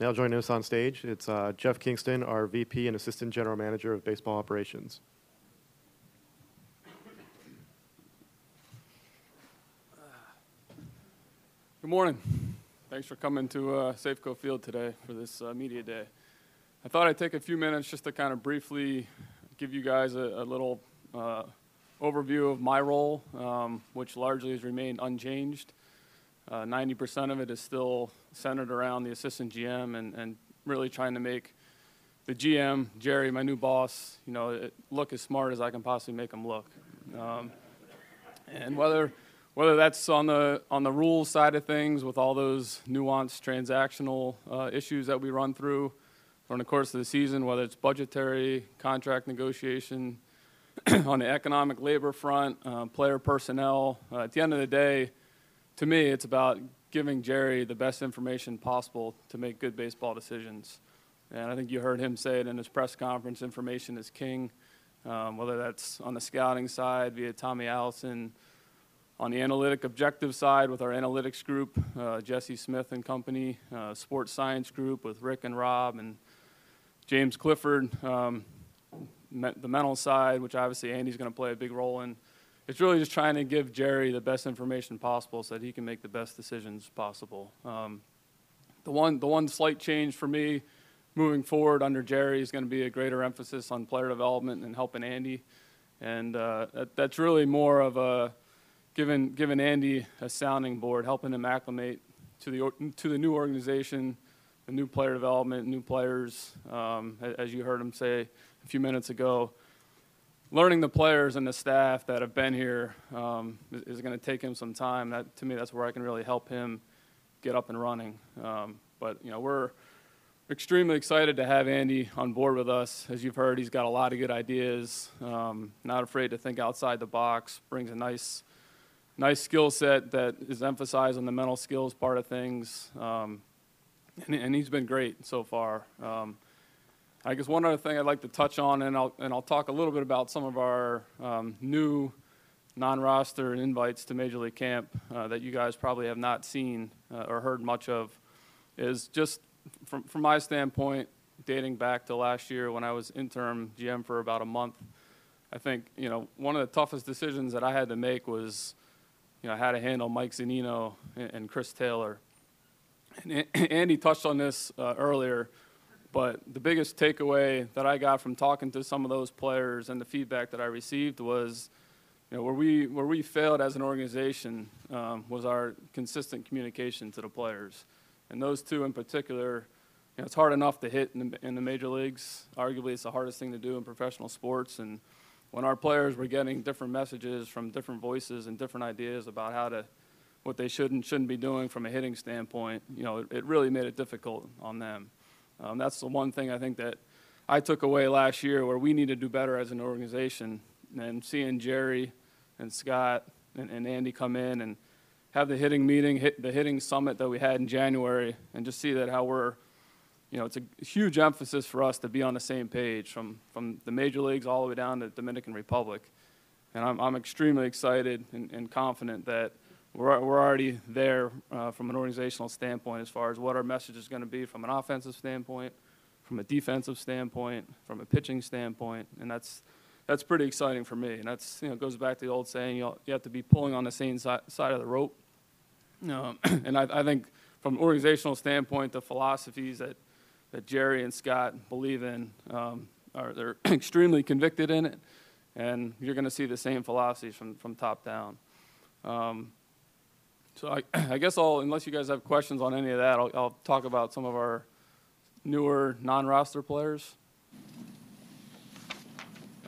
Now joining us on stage, it's uh, Jeff Kingston, our VP and Assistant General Manager of Baseball Operations. Good morning. Thanks for coming to uh, Safeco Field today for this uh, media day. I thought I'd take a few minutes just to kind of briefly give you guys a, a little uh, overview of my role, um, which largely has remained unchanged. 90% uh, of it is still centered around the assistant GM and, and really trying to make the GM, Jerry, my new boss, you know, look as smart as I can possibly make him look. Um, and whether whether that's on the on the rules side of things with all those nuanced transactional uh, issues that we run through during the course of the season, whether it's budgetary, contract negotiation, on the economic labor front, uh, player personnel. Uh, at the end of the day, to me, it's about giving Jerry the best information possible to make good baseball decisions. And I think you heard him say it in his press conference information is king, um, whether that's on the scouting side via Tommy Allison on the analytic objective side with our analytics group, uh, Jesse Smith and company, uh, sports science group with Rick and Rob and James Clifford, um, me- the mental side, which obviously Andy's going to play a big role in. It's really just trying to give Jerry the best information possible so that he can make the best decisions possible. Um, the one, the one slight change for me moving forward under Jerry is going to be a greater emphasis on player development and helping Andy, and uh, that, that's really more of a giving, giving Andy a sounding board, helping him acclimate to the, to the new organization, the new player development, new players, um, as you heard him say a few minutes ago. Learning the players and the staff that have been here um, is, is going to take him some time. That, to me, that's where I can really help him get up and running. Um, but you know, we're extremely excited to have Andy on board with us. As you've heard, he's got a lot of good ideas. Um, not afraid to think outside the box. Brings a nice nice skill set that is emphasized on the mental skills part of things. Um, and, and, he's been great so far. I guess one other thing I'd like to touch on, and I'll, and I'll talk a little bit about some of our um, new non-roster invites to Major League Camp uh, that you guys probably have not seen uh, or heard much of, is just from, from my standpoint, dating back to last year when I was interim GM for about a month. I think you know one of the toughest decisions that I had to make was you know, how to handle Mike Zunino and, Chris Taylor. And Andy touched on this uh, earlier, but the biggest takeaway that I got from talking to some of those players and the feedback that I received was, you know, where we where we failed as an organization um, was our consistent communication to the players, and those two in particular. You know, it's hard enough to hit in the, in the major leagues. Arguably, it's the hardest thing to do in professional sports, and when our players were getting different messages from different voices and different ideas about how to what they should and shouldn't be doing from a hitting standpoint, you know, it, it really made it difficult on them. Um, that's the one thing I think that I took away last year where we need to do better as an organization. And seeing Jerry and Scott and, and Andy come in and have the hitting meeting, hit the hitting summit that we had in January, and just see that how we're you know, it's a huge emphasis for us to be on the same page from, from the major leagues all the way down to the Dominican Republic. And I'm, I'm extremely excited and, and confident that we're, we're already there uh, from an organizational standpoint as far as what our message is going to be from an offensive standpoint, from a defensive standpoint, from a pitching standpoint. And that's, that's pretty exciting for me. And that's, you know, goes back to the old saying, you, you have to be pulling on the same si- side of the rope. Um, and I, I think from an organizational standpoint, the philosophies that – that Jerry and Scott believe in. Um, are they're extremely convicted in it, and you're going to see the same philosophies from, from top down. Um, so I, I, guess I'll, unless you guys have questions on any of that, I'll, I'll talk about some of our newer non-roster players.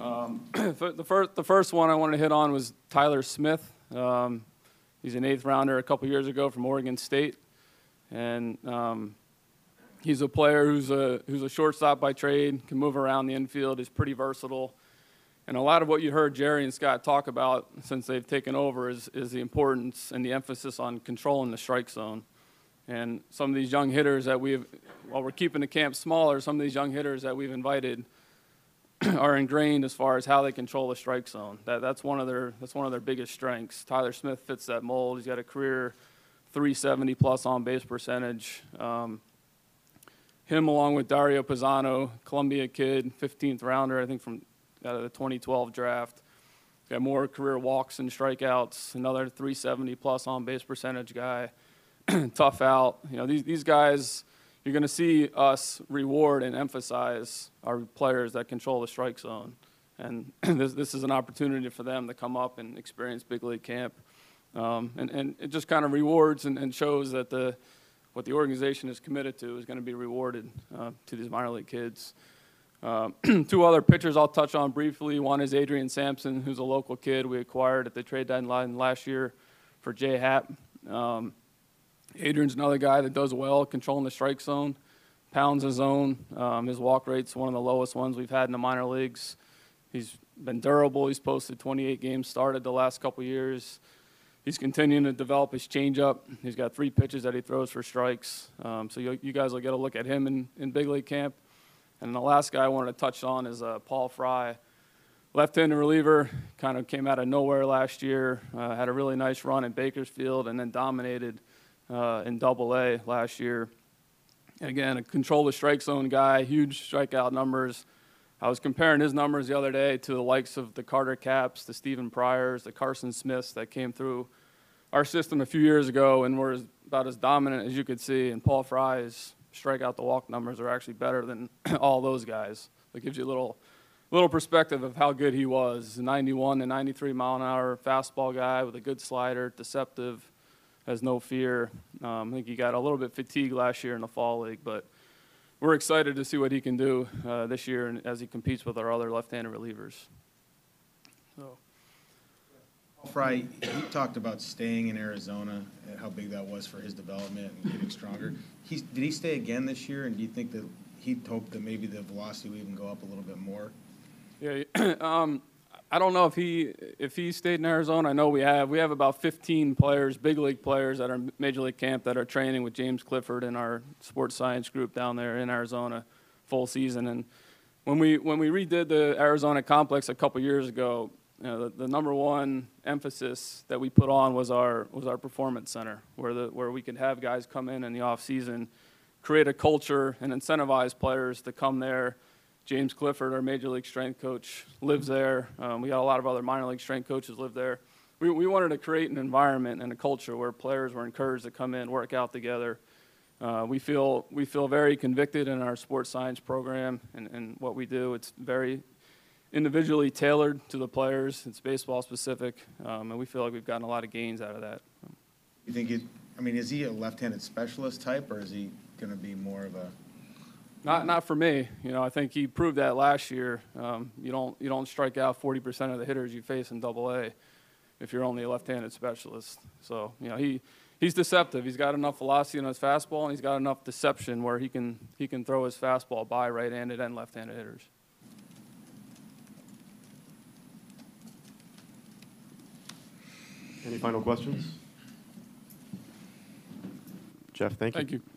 Um, the first, the first one I wanted to hit on was Tyler Smith. Um, he's an eighth rounder a couple years ago from Oregon State, and um, He's a player who's a, who's a shortstop by trade, can move around the infield, is pretty versatile. And a lot of what you heard Jerry and Scott talk about since they've taken over is, is the importance and the emphasis on controlling the strike zone. And some of these young hitters that we've, while we're keeping the camp smaller, some of these young hitters that we've invited are ingrained as far as how they control the strike zone. That, that's, one of their, that's one of their biggest strengths. Tyler Smith fits that mold. He's got a career 370 plus on base percentage. Um, him along with Dario Pizzano, Columbia kid, 15th rounder, I think from out of the 2012 draft. Got more career walks and strikeouts. Another 370 plus on base percentage guy. Tough out. You know these these guys. You're going to see us reward and emphasize our players that control the strike zone, and this this is an opportunity for them to come up and experience big league camp, um, and and it just kind of rewards and, and shows that the what the organization is committed to is going to be rewarded uh, to these minor league kids. Uh, two other pitchers I'll touch on briefly. One is Adrian Sampson, who's a local kid we acquired at the trade deadline last year for Jay Happ. Um, Adrian's another guy that does well controlling the strike zone, pounds his zone. Um, his walk rate's one of the lowest ones we've had in the minor leagues. He's been durable. He's posted 28 games started the last couple years. He's continuing to develop his changeup. He's got three pitches that he throws for strikes. Um, so you, you guys will get a look at him in, in big league camp. And the last guy I wanted to touch on is uh, Paul Fry, left-handed reliever. Kind of came out of nowhere last year. Uh, had a really nice run in Bakersfield, and then dominated uh, in Double A last year. And again, a control the strike zone guy, huge strikeout numbers. I was comparing his numbers the other day to the likes of the Carter Capps, the Stephen Pryors, the Carson Smiths that came through our system a few years ago and were about as dominant as you could see. And Paul Fry's strikeout to walk numbers are actually better than all those guys. That gives you a little little perspective of how good he was. 91 to 93 mile an hour fastball guy with a good slider, deceptive, has no fear. Um, I think he got a little bit fatigued last year in the fall league, but we're excited to see what he can do uh, this year and as he competes with our other left-handed relievers. Fry, he talked about staying in Arizona, and how big that was for his development and getting stronger. He's, did he stay again this year, and do you think that he'd hope that maybe the velocity would even go up a little bit more? Yeah, um, I don't know if he if he stayed in Arizona. I know we have we have about 15 players, big league players that are major league camp that are training with James Clifford and our sports science group down there in Arizona, full season. And when we when we redid the Arizona complex a couple years ago, you know, the, the number one emphasis that we put on was our was our performance center, where the where we could have guys come in in the off season, create a culture and incentivize players to come there. James Clifford, our major league strength coach, lives there. Um, we got a lot of other minor league strength coaches live there. We, we wanted to create an environment and a culture where players were encouraged to come in, work out together. Uh, we feel we feel very convicted in our sports science program and, and what we do. It's very individually tailored to the players. It's baseball specific, um, and we feel like we've gotten a lot of gains out of that. You think it, I mean, is he a left-handed specialist type, or is he going to be more of a, Not not for me. You know, I think he proved that last year. Um, you don't you don't strike out 40% of the hitters you face in Double A if you're only a left-handed specialist. So you know he. He's deceptive. He's got enough velocity in his fastball, and he's got enough deception where he can he can throw his fastball by right-handed and left-handed hitters. Any final questions? Jeff, thank you. Thank you.